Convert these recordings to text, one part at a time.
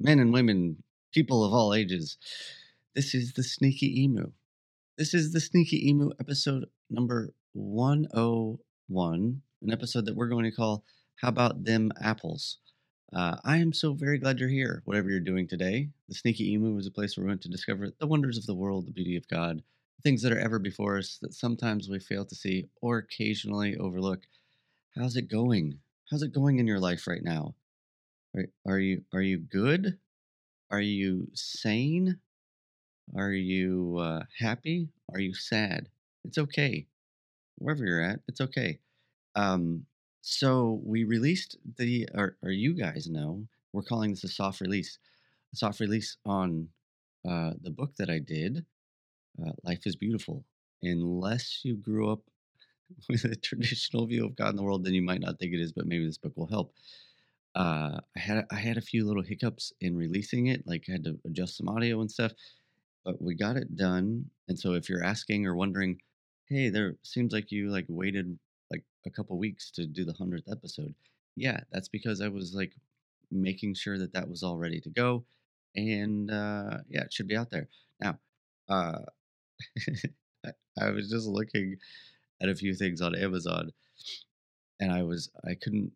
men and women, people of all ages. This is the Sneaky Emu. This is the Sneaky Emu episode number 101, an episode that we're going to call How About Them Apples? Uh, I am so very glad you're here, whatever you're doing today. The Sneaky Emu is a place where we went to discover the wonders of the world, the beauty of God, things that are ever before us that sometimes we fail to see or occasionally overlook. How's it going? How's it going in your life right now? Are, are you are you good? Are you sane? Are you uh, happy? Are you sad? It's okay. Wherever you're at, it's okay. Um, so we released the, or, or you guys know, we're calling this a soft release, a soft release on uh, the book that I did, uh, Life is Beautiful. Unless you grew up with a traditional view of God in the world, then you might not think it is, but maybe this book will help. Uh, I had I had a few little hiccups in releasing it, like I had to adjust some audio and stuff, but we got it done. And so, if you're asking or wondering, hey, there seems like you like waited like a couple weeks to do the hundredth episode. Yeah, that's because I was like making sure that that was all ready to go, and uh, yeah, it should be out there now. Uh, I, I was just looking at a few things on Amazon, and I was I couldn't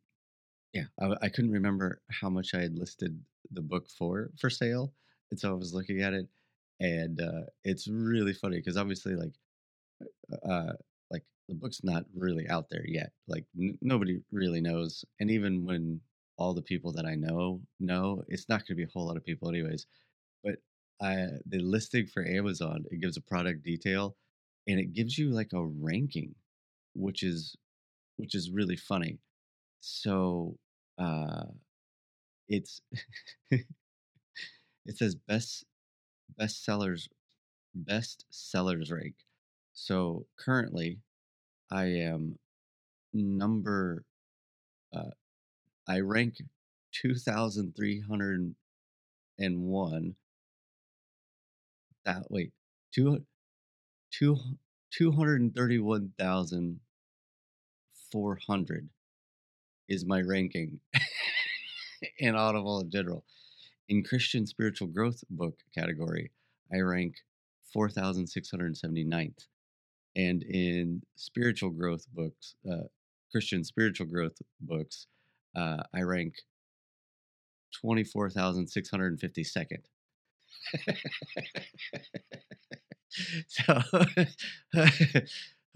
yeah I, I couldn't remember how much I had listed the book for for sale, and so I was looking at it, and uh, it's really funny because obviously like uh like the book's not really out there yet like n- nobody really knows and even when all the people that i know know it's not going to be a whole lot of people anyways but I, the listing for amazon it gives a product detail and it gives you like a ranking which is which is really funny. So uh it's it says best best sellers best sellers rank so currently I am number uh I rank 2301 that wait two two 231,400 is my ranking in Audible in general. In Christian spiritual growth book category, I rank 4,679th. And in spiritual growth books, uh, Christian spiritual growth books, uh, I rank 24,652nd. so,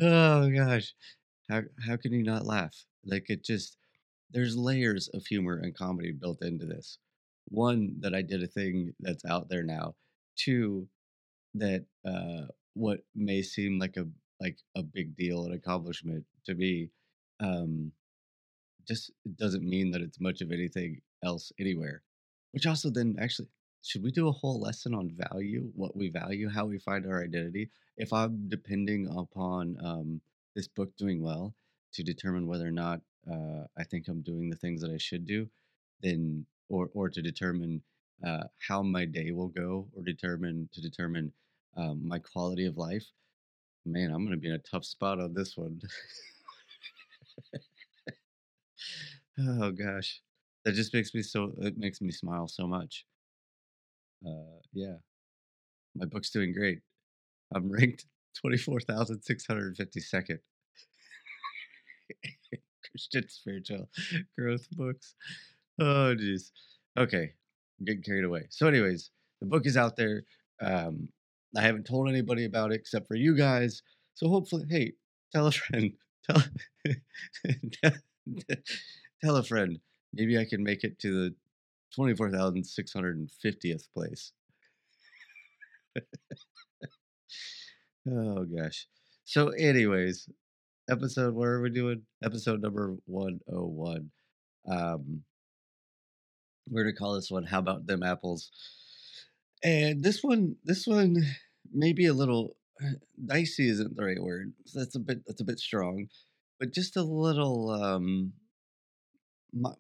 oh gosh, how how can you not laugh? Like it just there's layers of humor and comedy built into this. One that I did a thing that's out there now. Two that uh, what may seem like a like a big deal and accomplishment to me um, just doesn't mean that it's much of anything else anywhere. Which also then actually should we do a whole lesson on value, what we value, how we find our identity? If I'm depending upon um, this book doing well to determine whether or not uh, I think I'm doing the things that I should do, then or or to determine uh, how my day will go, or determine to determine um, my quality of life. Man, I'm going to be in a tough spot on this one. oh gosh, that just makes me so. It makes me smile so much. Uh, yeah, my book's doing great. I'm ranked 24,652nd. Christian spiritual growth books. Oh, jeez. Okay, I'm getting carried away. So, anyways, the book is out there. Um, I haven't told anybody about it except for you guys. So, hopefully, hey, tell a friend. Tell, tell a friend. Maybe I can make it to the 24,650th place. oh gosh. So, anyways, episode, what are we doing? Episode number 101. Um, we're gonna call this one How About Them Apples? And this one, this one may be a little dicey isn't the right word. That's a bit that's a bit strong, but just a little um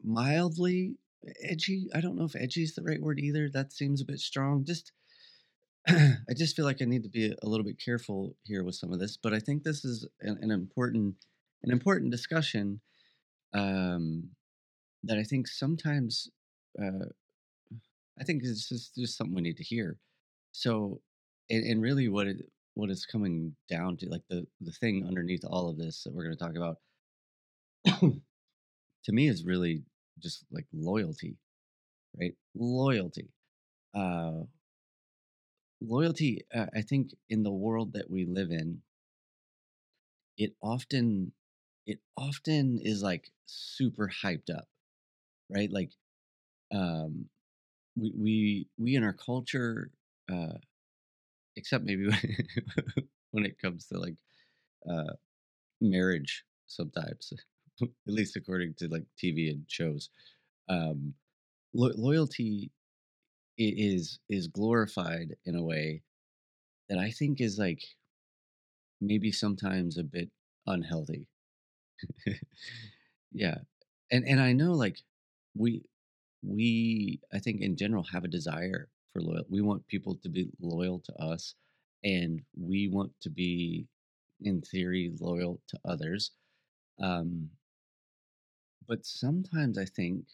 mildly edgy. I don't know if edgy is the right word either. That seems a bit strong. Just I just feel like I need to be a little bit careful here with some of this, but I think this is an, an important an important discussion um, that I think sometimes uh, I think it's just just something we need to hear. So, and, and really, what it what it's coming down to, like the the thing underneath all of this that we're going to talk about, to me, is really just like loyalty, right? Loyalty. Uh, loyalty. Uh, I think in the world that we live in, it often it often is like super hyped up, right? Like um, we we we in our culture. Uh, except maybe when it comes to like uh, marriage sometimes at least according to like tv and shows um, lo- loyalty i- is is glorified in a way that i think is like maybe sometimes a bit unhealthy. Yeah and and i know like we we i think in general have a desire for loyal we want people to be loyal to us and we want to be in theory loyal to others um but sometimes i think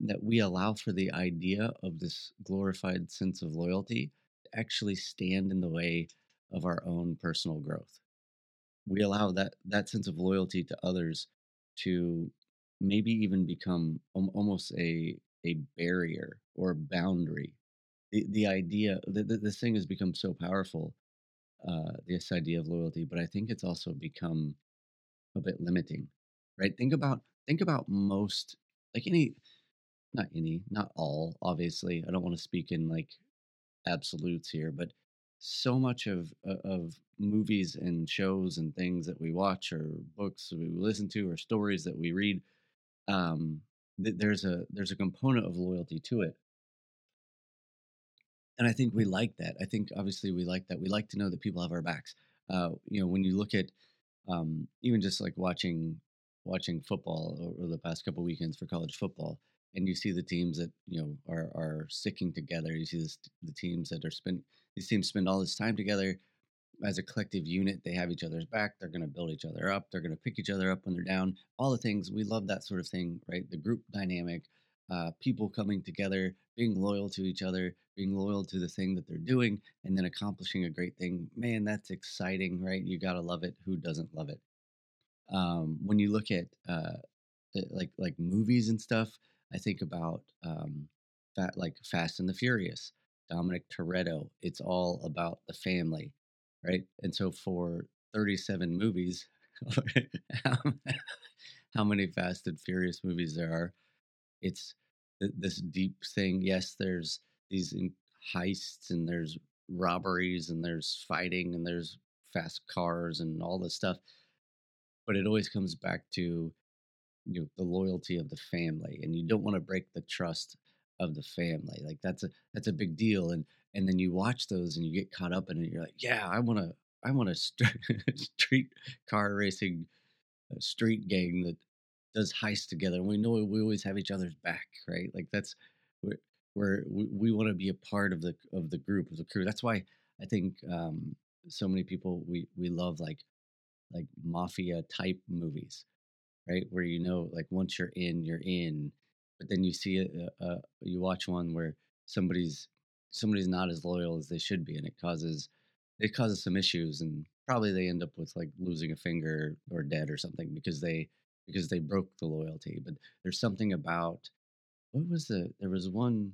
that we allow for the idea of this glorified sense of loyalty to actually stand in the way of our own personal growth. We allow that that sense of loyalty to others to maybe even become almost a a barrier or boundary. The, the idea that this thing has become so powerful uh, this idea of loyalty but i think it's also become a bit limiting right? Think about think about most like any not any not all obviously i don't want to speak in like absolutes here, but so much of of movies and shows and things that we watch or books we listen to or stories that we read, um, th- there's a there's a component of loyalty to it, and I think we like that. I think obviously we like that. We like to know that people have our backs. Uh, you know, when you look at um, even just like watching watching football over the past couple weekends for college football, and you see the teams that you know are are sticking together. You see this, the teams that are spend these teams spend all this time together as a collective unit. They have each other's back. They're going to build each other up. They're going to pick each other up when they're down. All the things we love that sort of thing, right? The group dynamic, uh, people coming together, being loyal to each other, being loyal to the thing that they're doing, and then accomplishing a great thing. Man, that's exciting, right? You got to love it. Who doesn't love it? Um, when you look at uh, uh, like like movies and stuff, I think about um, like Fast and the Furious, Dominic Toretto. It's all about the family, right? And so for 37 movies, how, many Fast and Furious movies there are? It's th- this deep thing. Yes, there's these heists and there's robberies and there's fighting and there's fast cars and all this stuff, but it always comes back to you know the loyalty of the family and you don't want to break the trust of the family like that's a that's a big deal and and then you watch those and you get caught up in it you're like yeah i want to i want a st- street car racing uh, street gang that does heists together and we know we always have each other's back right? Like that's where where we, we want to be a part of the of the group of the crew. That's why i think um so many people we we love like like mafia type movies right? Where you know, like once you're in, you're in. But then you see a, uh, you watch one where somebody's somebody's not as loyal as they should be, and it causes it causes some issues, and probably they end up with like losing a finger or dead or something because they because they broke the loyalty. But there's something about what was the there was one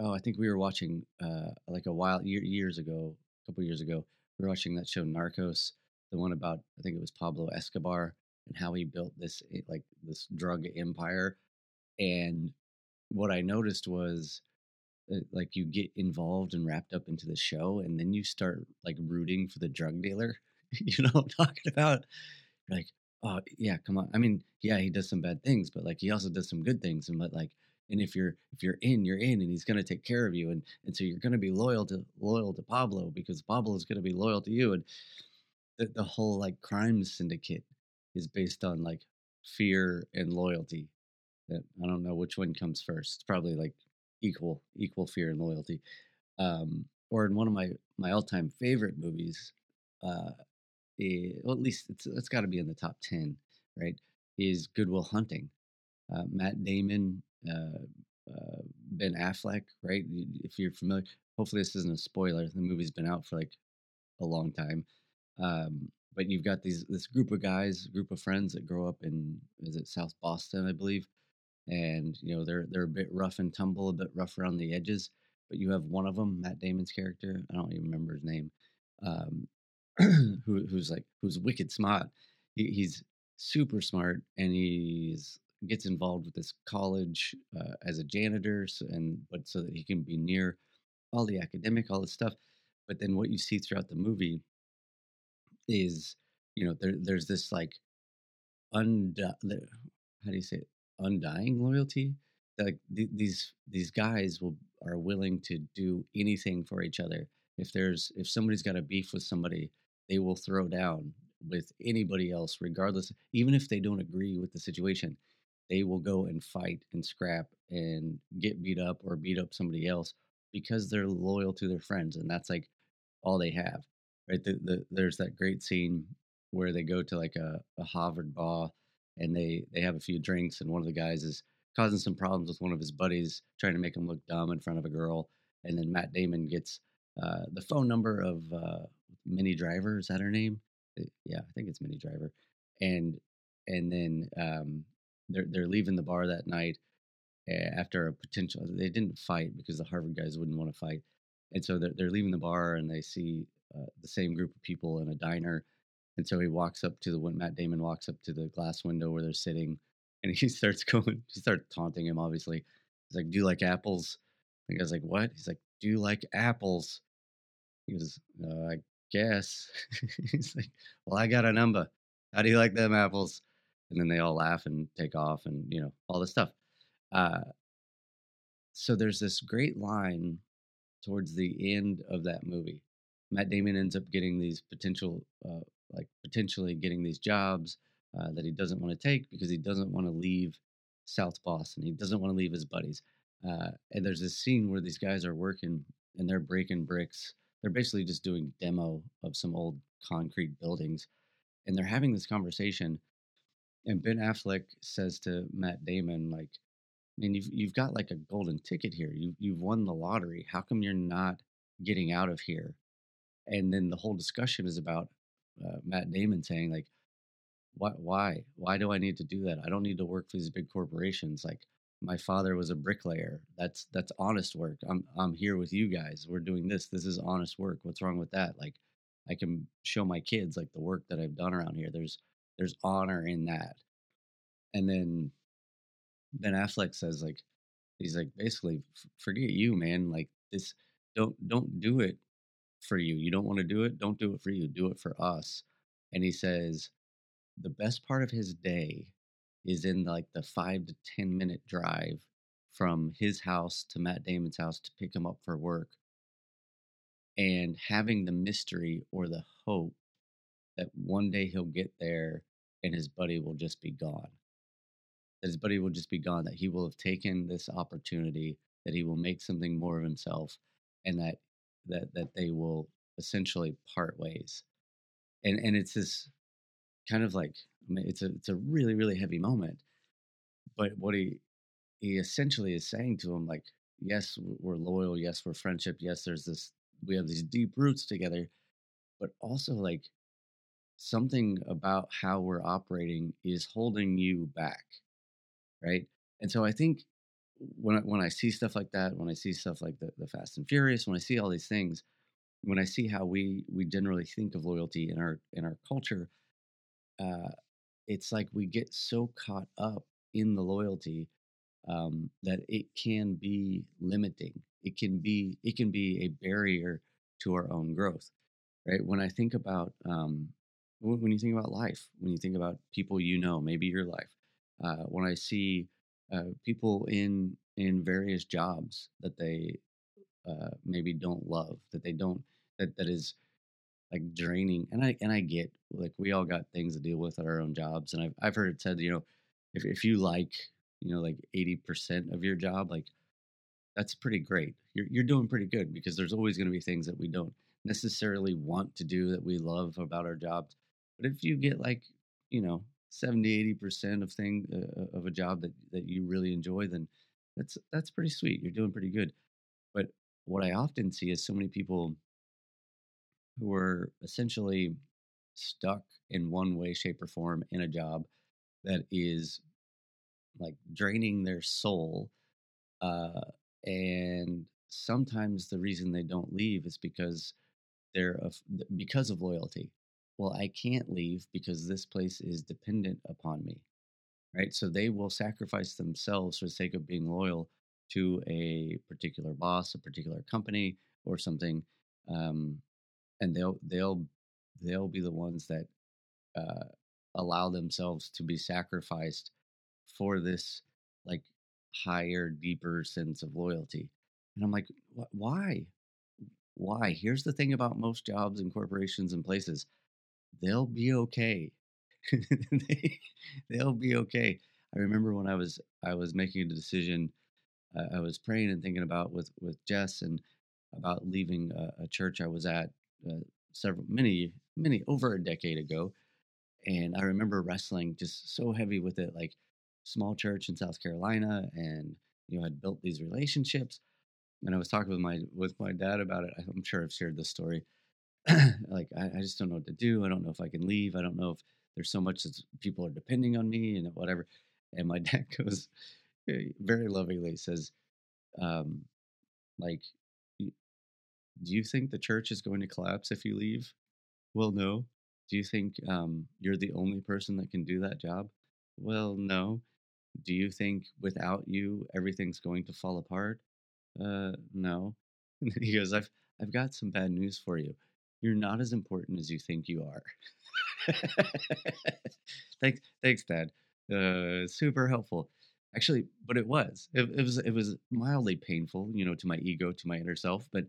oh I think we were watching uh like a while year, years ago, a couple years ago, we were watching that show Narcos, the one about I think it was Pablo Escobar and how he built this eh, like this drug empire. And what I noticed was uh, like you get involved and wrapped up into the show, and then you start like rooting for the drug dealer. you know I'm talking about? Like, oh yeah, come on. I mean, yeah, he does some bad things, but like he also does some good things. And but like, and if you're if you're in, you're in, and he's gonna take care of you, and and so you're gonna be loyal to loyal to Pablo because Pablo is gonna be loyal to you, and the, the whole like crime syndicate is based on like fear and loyalty. I don't know which one comes first. It's probably like equal equal fear and loyalty. Um, or in one of my my all time favorite movies, uh, eh, well, at least it's it's got to be in the top ten, right? is Good Will Hunting. Uh, Matt Damon, uh, uh, Ben Affleck, right? If you're familiar, hopefully this isn't a spoiler. The movie's been out for like a long time. Um, but you've got these this group of guys, group of friends that grow up in is it South Boston, I believe, and you know they're they're a bit rough and tumble, a bit rough around the edges. But you have one of them, Matt Damon's character. I don't even remember his name. Um, who, who's like who's wicked smart. He, he's super smart, and he's gets involved with this college uh, as a janitor, so, and but so that he can be near all the academic, all this stuff. But then what you see throughout the movie is, you know, there there's this like und how do you say it? undying loyalty. Like th- these these guys will are willing to do anything for each other. If there's if somebody's got a beef with somebody, they will throw down with anybody else, regardless, even if they don't agree with the situation. They will go and fight and scrap and get beat up or beat up somebody else because they're loyal to their friends, and that's like all they have, right? The, the, there's that great scene where they go to like a, a Harvard bar and they they have a few drinks, and one of the guys is causing some problems with one of his buddies, trying to make him look dumb in front of a girl, and then Matt Damon gets uh, the phone number of uh, Minnie Driver. Is that her name? Uh, yeah, I think it's Minnie Driver, and and then um, they're they're leaving the bar that night after a potential. They didn't fight because the Harvard guys wouldn't want to fight, and so they're they're leaving the bar and they see uh, the same group of people in a diner, and so he walks up to the when Matt Damon walks up to the glass window where they're sitting, and he starts going, he starts taunting him. Obviously, he's like, "Do you like apples?" The guy's like, "What?" He's like, "Do you like apples?" He goes, uh, "I guess." he's like, "Well, I got a number. How do you like them apples?" And then they all laugh and take off, and you know all this stuff. Uh, so there's this great line towards the end of that movie. Matt Damon ends up getting these potential, uh, like potentially getting these jobs uh, that he doesn't want to take because he doesn't want to leave South Boston. He doesn't want to leave his buddies. Uh, and there's this scene where these guys are working and they're breaking bricks. They're basically just doing demo of some old concrete buildings, and they're having this conversation. And Ben Affleck says to Matt Damon, like, I mean, you've you've got like a golden ticket here. You you've won the lottery. How come you're not getting out of here? And then the whole discussion is about uh, Matt Damon saying like, why why why do I need to do that? I don't need to work for these big corporations. Like my father was a bricklayer. That's that's honest work. I'm I'm here with you guys. We're doing this. This is honest work. What's wrong with that? Like I can show my kids like the work that I've done around here. There's there's honor in that. And then Ben Affleck says like he's like basically forget you, man. Like this don't don't do it for you. You don't want to do it, don't do it for you. Do it for us. And he says the best part of his day is in like the 5 to 10 minute drive from his house to Matt Damon's house to pick him up for work and having the mystery or the hope that one day he'll get there and his buddy will just be gone that his buddy will just be gone, that he will have taken this opportunity, that he will make something more of himself, and that that that they will essentially part ways. And and it's this kind of like I mean, it's a it's a really really heavy moment. But what he he essentially is saying to him like, yes, we're loyal, yes, we're friendship, yes, there's this we have these deep roots together, but also like something about how we're operating is holding you back right? And so I think when I, when I see stuff like that, when I see stuff like the, the Fast and Furious, when I see all these things, when I see how we we generally think of loyalty in our in our culture, uh, it's like we get so caught up in the loyalty um, that it can be limiting. It can be it can be a barrier to our own growth, right? When I think about um, when you think about life, when you think about people you know, maybe your life, uh, when I see uh, people in in various jobs that they uh, maybe don't love, that they don't that that is like draining. And I and I get like we all got things to deal with at our own jobs, and I've I've heard it said you know if if you like you know like eighty percent of your job, like that's pretty great. You're you're doing pretty good because there's always going to be things that we don't necessarily want to do that we love about our jobs. But if you get like you know 70 80% of thing uh, uh, of a job that that you really enjoy then that's that's pretty sweet. You're doing pretty good. But what i often see is so many people who are essentially stuck in one way shape or form in a job that is like draining their soul uh and sometimes the reason they don't leave is because they're of, because of loyalty well i can't leave because this place is dependent upon me right? So they will sacrifice themselves for the sake of being loyal to a particular boss a particular company or something um, and they'll they'll they'll be the ones that uh, allow themselves to be sacrificed for this like higher deeper sense of loyalty. And i'm like why? Why? Here's the thing about most jobs and corporations and places they'll be okay. they, they'll be okay. I remember when I was I was making a decision, uh, I was praying and thinking about with with Jess and about leaving a, a church I was at uh, several many many over a decade ago, and I remember wrestling just so heavy with it, like small church in South Carolina, and you know I'd built these relationships, and I was talking with my with my dad about it. I'm sure I've shared this story, like I, I, just don't know what to do. I don't know if I can leave. I don't know if there's so much that people are depending on me and whatever. And my dad goes eh, very lovingly says, um, like, do you think the church is going to collapse if you leave? Well, no. Do you think um, you're the only person that can do that job? Well, no. Do you think without you everything's going to fall apart? Uh, no. he goes, I've I've got some bad news for you you're not as important as you think you are. thanks, thanks, Dad. Uh, super helpful, actually. But it was, it, it was, it was mildly painful, you know, to my ego, to my inner self. But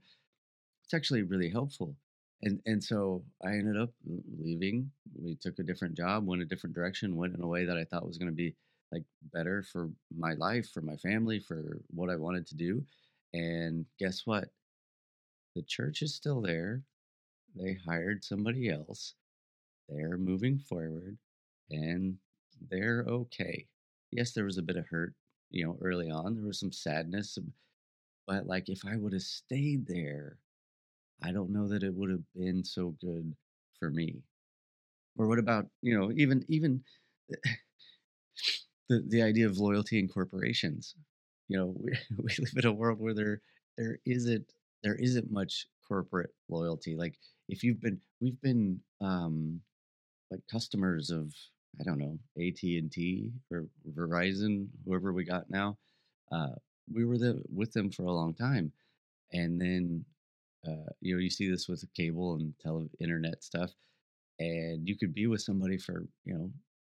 it's actually really helpful. And and so I ended up leaving. We took a different job, went a different direction, went in a way that I thought was going to be like better for my life, for my family, for what I wanted to do. And guess what? The church is still there they hired somebody else. They're moving forward and they're okay. Yes, there was a bit of hurt, you know, early on. There was some sadness, um, but like if I would have stayed there, I don't know that it would have been so good for me. Or what about, you know, even even the the idea of loyalty in corporations. You know, we, we live in a world where there there isn't there isn't much corporate loyalty. Like if you've been, we've been um, like customers of I don't know AT and T or Verizon, whoever we got now. Uh, we were the, with them for a long time, and then uh, you know you see this with cable and tele internet stuff, and you could be with somebody for you know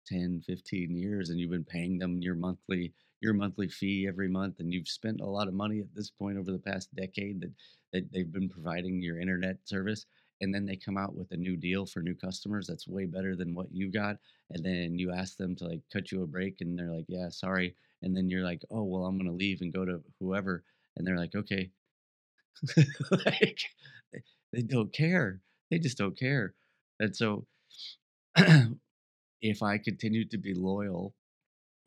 10 15 years and you've been paying them your monthly your monthly fee every month and you've spent a lot of money at this point over the past decade that that they've been providing your internet service and then they come out with a new deal for new customers that's way better than what you got and then you ask them to like cut you a break and they're like yeah sorry and then you're like oh well i'm going to leave and go to whoever and they're like okay. Like they don't care. They just don't care and so if i continue to be loyal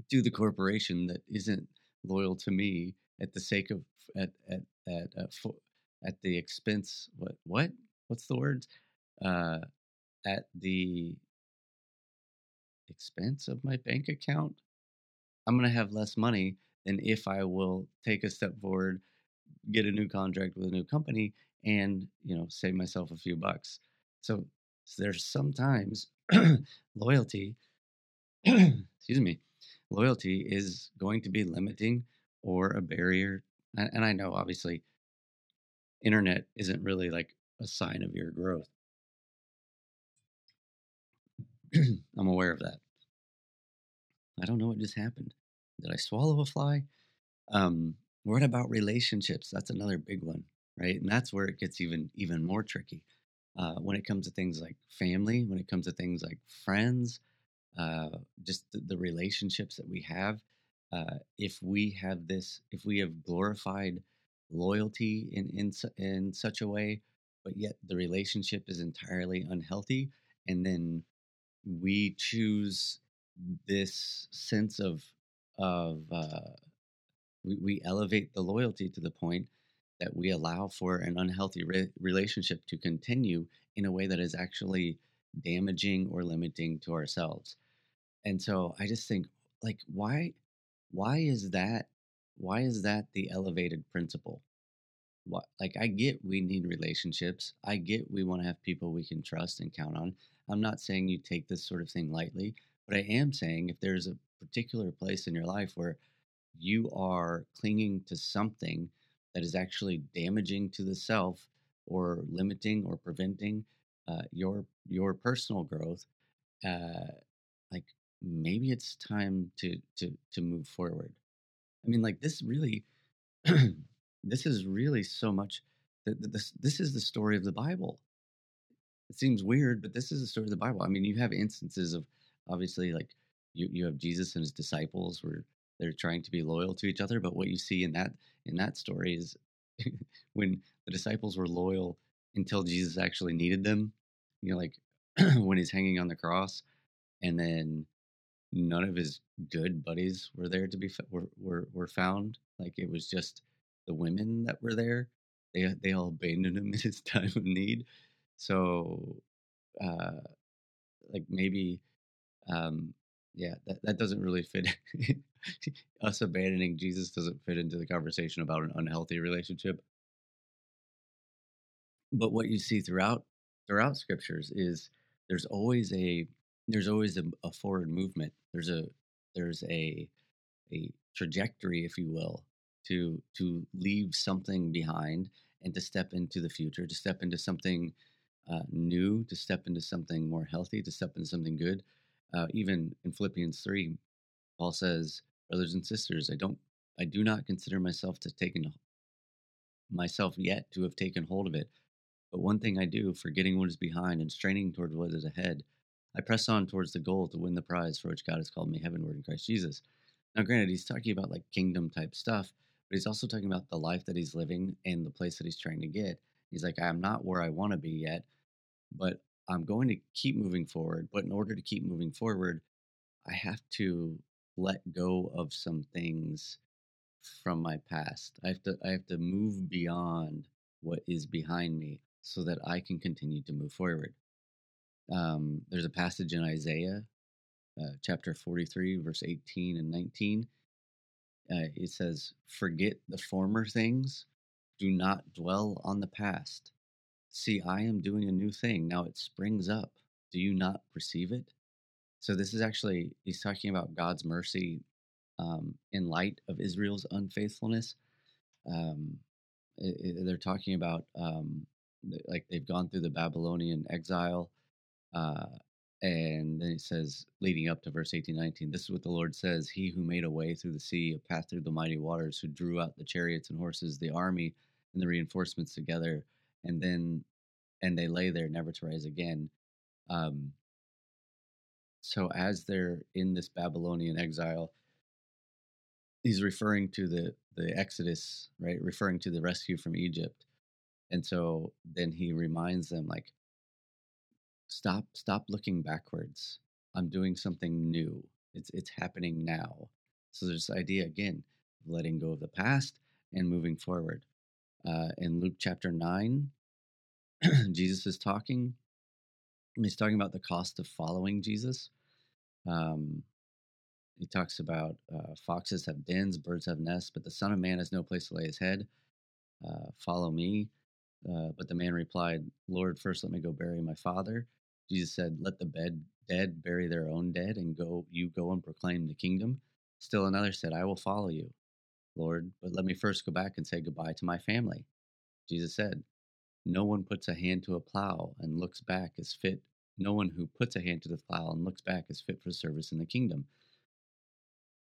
to the corporation that isn't loyal to me at the sake of at at at uh, at the expense what what what's the word uh at the expense of my bank account i'm going to have less money than if i will take a step forward get a new contract with a new company and you know save myself a few bucks. So, so there's sometimes loyalty excuse me loyalty is going to be limiting or a barrier and i know obviously internet isn't really like a sign of your growth. I'm aware of that. I don't know what just happened. Did I swallow a fly? Um, what about relationships? That's another big one, right? And that's where it gets even even more tricky. Uh, when it comes to things like family, when it comes to things like friends, uh, just the, the, relationships that we have. Uh, if we have this, if we have glorified loyalty in in in such a way, but yet the relationship is entirely unhealthy, and then we choose this sense of of uh, we, we elevate the loyalty to the point that we allow for an unhealthy re- relationship to continue in a way that is actually damaging or limiting to ourselves. And so I just think like why why is that why is that the elevated principle? Like I get we need relationships. I get we want to have people we can trust and count on. I'm not saying you take this sort of thing lightly, but I am saying if there's a particular place in your life where you are clinging to something that is actually damaging to the self or limiting or preventing uh, your your personal growth, uh, like maybe it's time to to to move forward. I mean, like this really, this is really so much. This this is the story of the Bible. It seems weird, but this is the story of the Bible. I mean, you have instances of obviously like you you have Jesus and his disciples where they're trying to be loyal to each other, but what you see in that in that story is when the disciples were loyal until Jesus actually needed them. You know, like when he's hanging on the cross, and then none of his good buddies were there to be were, were were found. Like it was just the women that were there. They they all abandoned him in his time of need. So, uh, like maybe, um, yeah, that that doesn't really fit. Us abandoning Jesus doesn't fit into the conversation about an unhealthy relationship. But what you see throughout throughout scriptures is there's always a there's always a, a forward movement. There's a there's a a trajectory, if you will, to to leave something behind and to step into the future, to step into something uh, new, to step into something more healthy, to step into something good. Uh, even in Philippians three, Paul says, "Brothers and sisters, I don't, I do not consider myself to taken myself yet to have taken hold of it. But one thing I do, forgetting what is behind and straining toward what is ahead, I press on towards the goal to win the prize for which God has called me heavenward in Christ Jesus. Now, granted, he's talking about like kingdom type stuff, but he's also talking about the life that he's living and the place that he's trying to get. He's like, I'm not where I want to be yet, but I'm going to keep moving forward. But in order to keep moving forward, I have to let go of some things from my past. I have to I have to move beyond what is behind me so that I can continue to move forward. Um, there's a passage in Isaiah, uh, chapter 43, verse 18 and 19. Uh, it says, Forget the former things, do not dwell on the past. See, I am doing a new thing. Now it springs up. Do you not perceive it? So, this is actually, he's talking about God's mercy um, in light of Israel's unfaithfulness. Um, it, it, they're talking about um, like they've gone through the Babylonian exile uh, and then it says, leading up to verse 18, 19, this is what the Lord says He who made a way through the sea, a path through the mighty waters, who drew out the chariots and horses, the army and the reinforcements together, and then, and they lay there never to rise again. Um, so as they're in this Babylonian exile, he's referring to the, the Exodus, right? Referring to the rescue from Egypt. And so then he reminds them, like, stop stop looking backwards. I'm doing something new. It's it's happening now. So there's this idea again of letting go of the past and moving forward. Uh, in luke chapter 9 jesus is talking. He's talking about the cost of following jesus. Um, he talks about uh, foxes have dens birds have nests but the son of man has no place to lay his head. Uh, follow me. Uh, but the man replied lord first let me go bury my father Jesus said, Let the bed, dead bury their own dead, and go you go and proclaim the kingdom. Still another said, I will follow you, Lord, but let me first go back and say goodbye to my family. Jesus said, No one puts a hand to a plow and looks back as fit. No one who puts a hand to the plow and looks back is fit for service in the kingdom.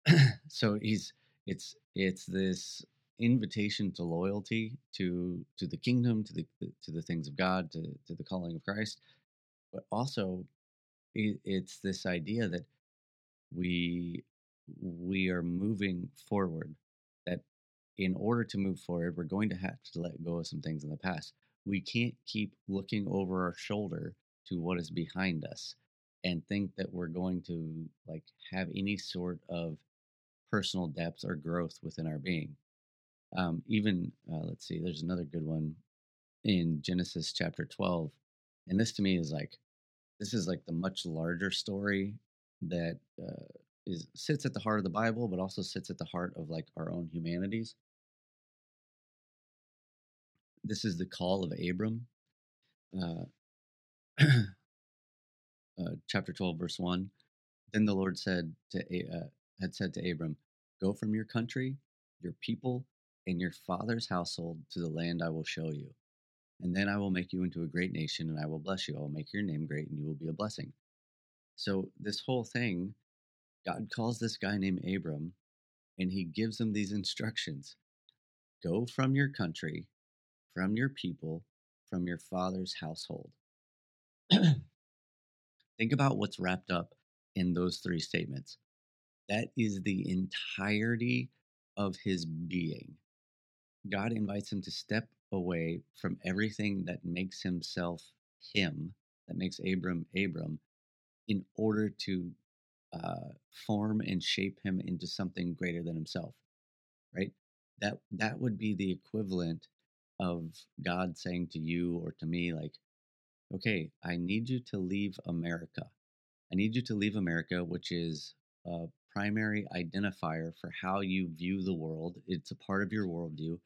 so he's it's it's this invitation to loyalty to to the kingdom to the to the things of God to to the calling of Christ but also it's this idea that we we are moving forward that in order to move forward we're going to have to let go of some things in the past we can't keep looking over our shoulder to what is behind us and think that we're going to like have any sort of personal depth or growth within our being. Um, even uh, let's see, there's another good one in Genesis chapter 12, and this to me is like this is like the much larger story that uh, is sits at the heart of the Bible, but also sits at the heart of like our own humanities. This is the call of Abram, uh, uh, chapter 12, verse 1. Then the Lord said to uh, had said to Abram, "Go from your country, your people, and your father's household to the land I will show you, and then I will make you into a great nation, and I will bless you. I will make your name great, and you will be a blessing." So this whole thing, God calls this guy named Abram, and He gives him these instructions: Go from your country, from your people, from your father's household. Think about what's wrapped up in those three statements. That is the entirety of his being. God invites him to step away from everything that makes himself him, that makes Abram Abram, in order to uh, form and shape him into something greater than himself. Right? That that would be the equivalent of God saying to you or to me, like, okay, I need you to leave America. I need you to leave America, which is a primary identifier for how you view the world. It's a part of your worldview.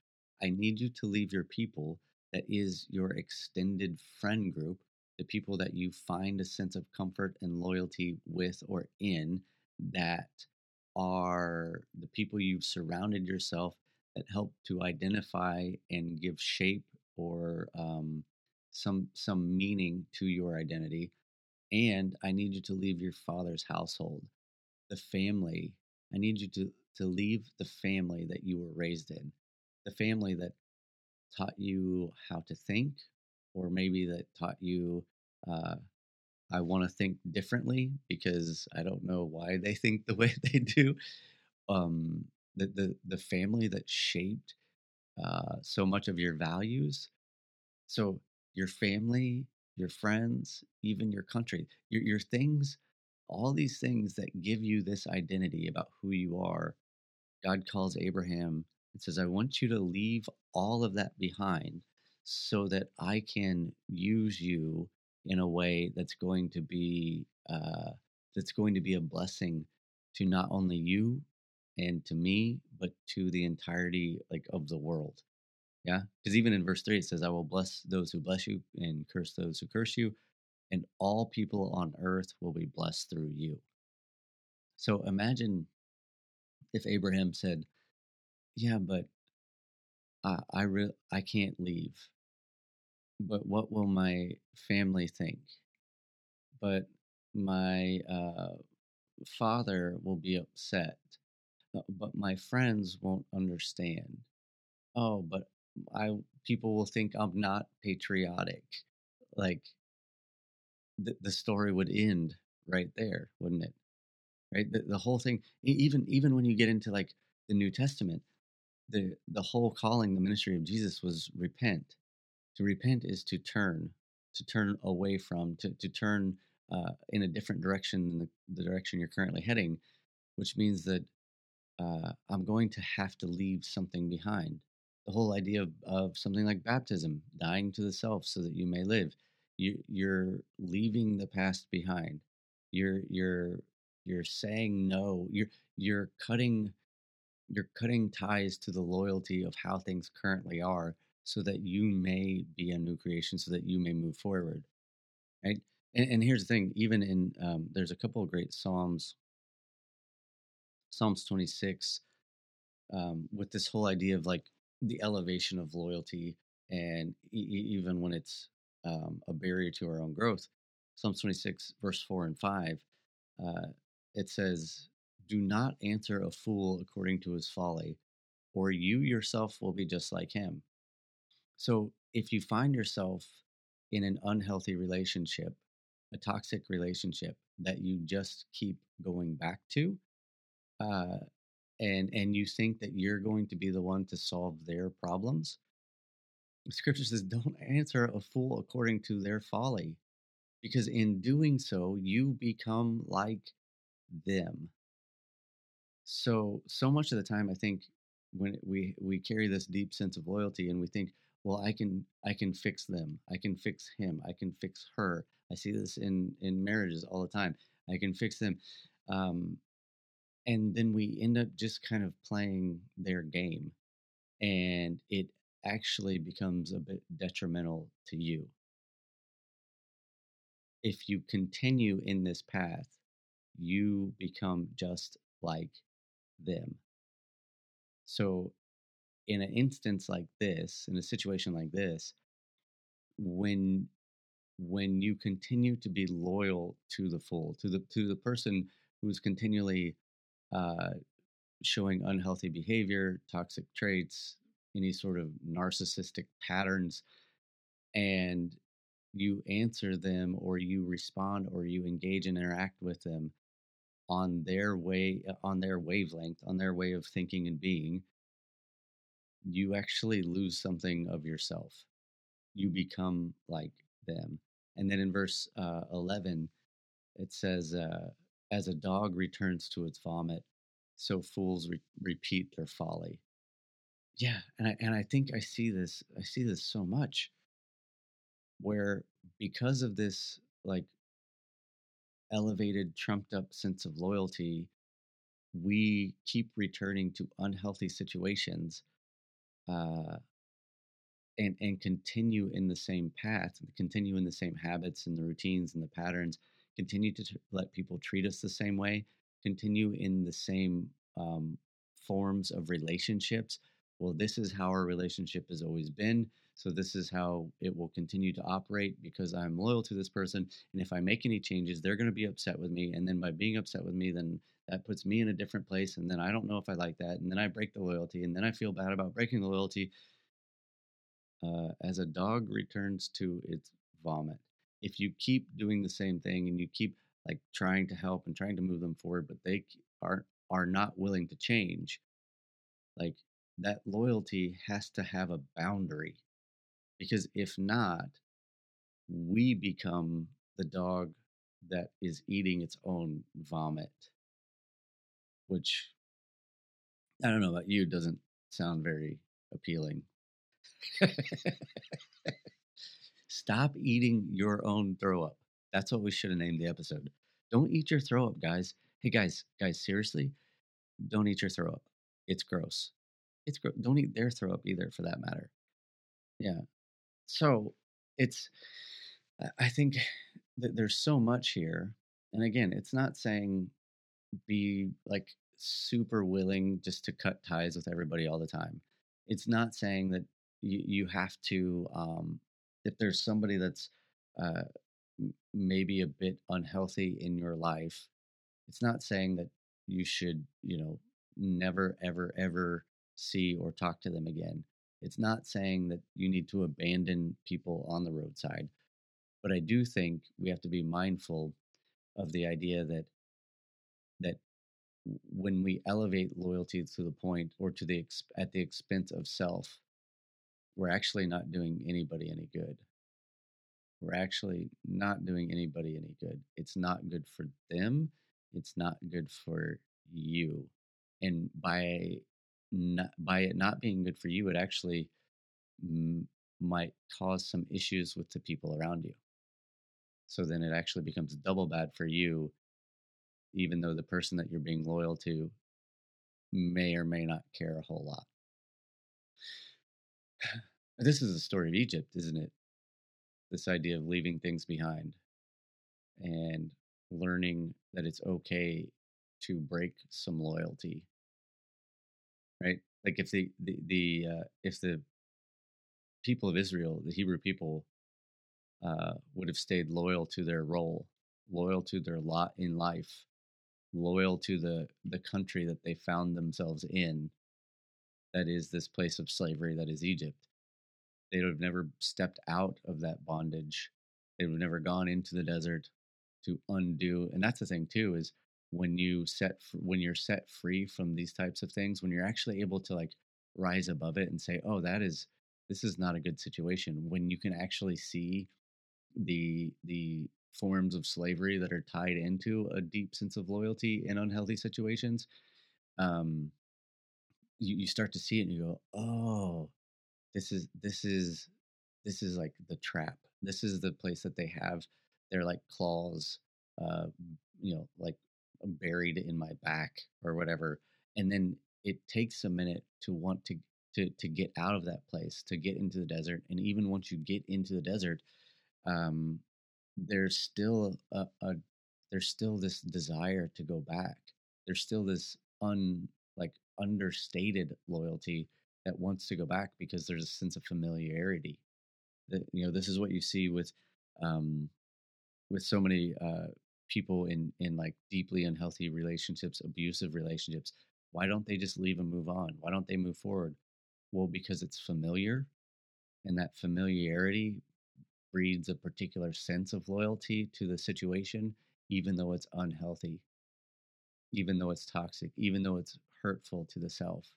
I need you to leave your people, that is your extended friend group, the people that you find a sense of comfort and loyalty with or in, that are the people you've surrounded yourself that help to identify and give shape or um, some some meaning to your identity and i need you to leave your father's household the family. I need you to to leave the family that you were raised in the family that taught you how to think or maybe that taught you uh, i want to think differently because i don't know why they think the way they do um, the, the the family that shaped uh, so much of your values so your family, your friends, even your country, your, your things, all these things that give you this identity about who you are. God calls Abraham says, I want you to leave all of that behind so that I can use you in a way that's going to be uh, that's going to be a blessing to not only you and to me, but to the entirety like of the world. Yeah. Because even in verse 3, it says, I will bless those who bless you and curse those who curse you, and all people on earth will be blessed through you. So imagine if Abraham said, Yeah, but I, I, re- I can't leave. But what will my family think? But my uh, father will be upset. Uh, but my friends won't understand. Oh, but I people will think I'm not patriotic. Like the, the story would end right there, wouldn't it? Right? The, the whole thing, even even when you get into like the New Testament, the the whole calling, the ministry of Jesus was repent. To repent is to turn, to turn away from, to to turn uh, in a different direction than the, the direction you're currently heading, which means that uh, I'm going to have to leave something behind the whole idea of, of something like baptism, dying to the self so that you may live. You, you're leaving the past behind. You're you're you're saying no. You're you're cutting you're cutting ties to the loyalty of how things currently are so that you may be a new creation so that you may move forward right? And, and here's the thing even in um, there's a couple of great psalms psalms 26 um, with this whole idea of like the elevation of loyalty and e- even when it's um, a barrier to our own growth. Psalms 26 verse 4 and 5 uh, it says do not answer a fool according to his folly or you yourself will be just like him so if you find yourself in an unhealthy relationship a toxic relationship that you just keep going back to uh, and and you think that you're going to be the one to solve their problems scripture says don't answer a fool according to their folly because in doing so, you become like them. So, so much of the time, I think when we we carry this deep sense of loyalty, and we think, well, I can I can fix them, I can fix him, I can fix her. I see this in in marriages all the time. I can fix them, um, and then we end up just kind of playing their game, and it actually becomes a bit detrimental to you if you continue in this path, you become just like them. So, in an instance like this, in a situation like this, when when you continue to be loyal to the fool, to the to the person who's continually uh, showing unhealthy behavior, toxic traits, any sort of narcissistic patterns, and you answer them or you respond or you engage and interact with them on their way uh, on their wavelength on their way of thinking and being. You actually lose something of yourself. You become like them. And then in verse uh, 11 it says uh, as a dog returns to its vomit so fools re- repeat their folly. Yeah and I, and I think i see this i see this so much where because of this like elevated trumped up sense of loyalty we keep returning to unhealthy situations uh, and and continue in the same path continue in the same habits and the routines and the patterns continue to t- let people treat us the same way continue in the same um, forms of relationships. Well this is how our relationship has always been so this is how it will continue to operate because I'm loyal to this person. And if I make any changes, they're going to be upset with me. And then by being upset with me, then that puts me in a different place. And then I don't know if I like that. And then I break the loyalty. And then I feel bad about breaking the loyalty. Uh, as a dog returns to its vomit. If you keep doing the same thing and you keep like trying to help and trying to move them forward, but they are are not willing to change, like that loyalty has to have a boundary because if not, we become the dog that is eating its own vomit, which I don't know about you, doesn't sound very appealing. Stop eating your own throw up. That's what we should have named the episode. Don't eat your throw up, guys. Hey, guys, guys, seriously, don't eat your throw up. It's gross. It's gross. Don't eat their throw up either, for that matter. Yeah, so it's, I think that there's so much here. And again, it's not saying be like super willing just to cut ties with everybody all the time. It's not saying that you, you have to, um, if there's somebody that's uh, maybe a bit unhealthy in your life, it's not saying that you should, you know, never, ever, ever see or talk to them again. It's not saying that you need to abandon people on the roadside, but I do think we have to be mindful of the idea that that when we elevate loyalty to the point or to the at the expense of self, we're actually not doing anybody any good. We're actually not doing anybody any good. It's not good for them. It's not good for you. And by not, by it not being good for you, it actually m- might cause some issues with the people around you. So then it actually becomes double bad for you, even though the person that you're being loyal to may or may not care a whole lot. This is the story of Egypt, isn't it? This idea of leaving things behind and learning that it's okay to break some loyalty right? Like if the the, the uh, if the people of Israel, the Hebrew people, uh, would have stayed loyal to their role, loyal to their lot in life, loyal to the the country that they found themselves in, that is this place of slavery that is Egypt. They would have never stepped out of that bondage. They would have never gone into the desert to undo. And that's the thing too is when you set when you're set free from these types of things when you're actually able to like rise above it and say oh that is this is not a good situation when you can actually see the the forms of slavery that are tied into a deep sense of loyalty in unhealthy situations, um, you, you start to see it and you go, oh, this is this is this is like the trap. This is the place that they have their like claws, uh, you know, like buried in my back or whatever. And then it takes a minute to want to to to get out of that place, to get into the desert. And even once you get into the desert, um, there's still a, a there's still this desire to go back. There's still this un like understated loyalty that wants to go back because there's a sense of familiarity. That you know, this is what you see with um, with so many uh, people in in like deeply unhealthy relationships, abusive relationships. Why don't they just leave and move on? Why don't they move forward? Well, because it's familiar, and that familiarity breeds a particular sense of loyalty to the situation, even though it's unhealthy, even though it's toxic, even though it's hurtful to the self.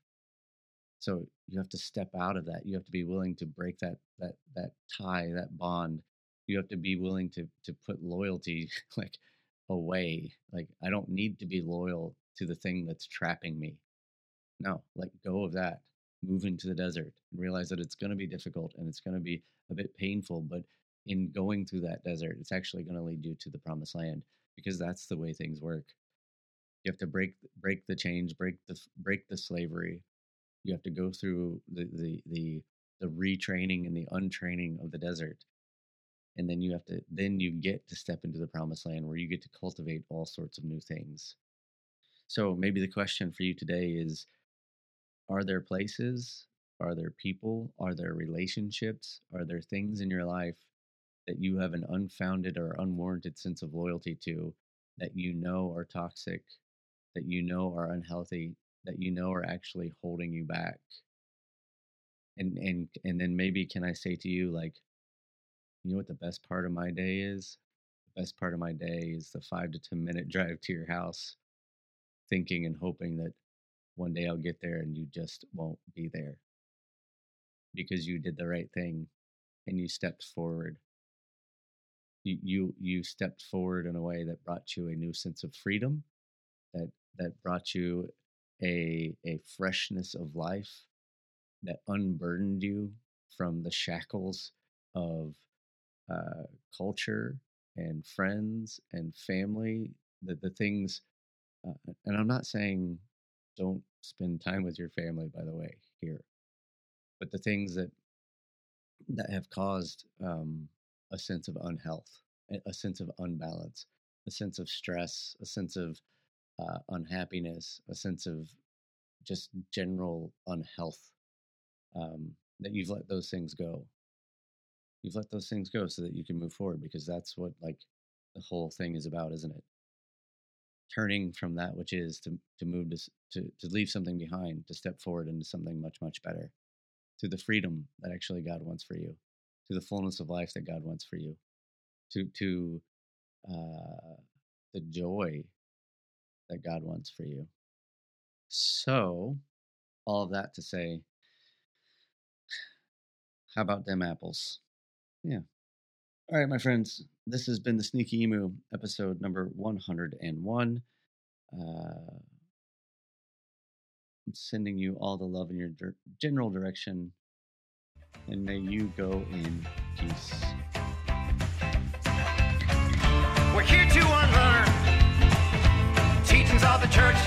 So you have to step out of that. You have to be willing to break that that that tie, that bond. You have to be willing to to put loyalty like away. Like I don't need to be loyal to the thing that's trapping me. No, let go of that. Move into the desert and realize that it's going to be difficult and it's going to be a bit painful, but in going through that desert, it's actually going to lead you to the promised land because that's the way things work. You have to break break the chains, break the break the slavery. You have to go through the the the, the retraining and the untraining of the desert. And then you have to then you get to step into the promised land where you get to cultivate all sorts of new things. So maybe the question for you today is are there places, are there people, are there relationships, are there things in your life that you have an unfounded or unwarranted sense of loyalty to that you know are toxic, that you know are unhealthy, that you know are actually holding you back. And and and then maybe can I say to you like you know what the best part of my day is? The best part of my day is the 5 to 10 minute drive to your house thinking and hoping that one day I'll get there and you just won't be there because you did the right thing and you stepped forward you, you you stepped forward in a way that brought you a new sense of freedom that that brought you a a freshness of life that unburdened you from the shackles of uh, culture and friends and family the, the things uh, and i'm not saying don't spend time with your family by the way here but the things that that have caused um, a sense of unhealth, a sense of unbalance, a sense of stress, a sense of uh, unhappiness, a sense of just general unhealth. Um, that you've let those things go. You've let those things go so that you can move forward because that's what like the whole thing is about, isn't it? Turning from that which is to to move to to to leave something behind, to step forward into something much much better, to the freedom that actually God wants for you to the fullness of life that God wants for you, to to uh, the joy that God wants for you. So, all of that to say, how about them apples? Yeah. All right, my friends, this has been the Sneaky Emu episode number 101. Uh, I'm sending you all the love in your general direction and may you go in peace. We're here to unlearn teachings of the church.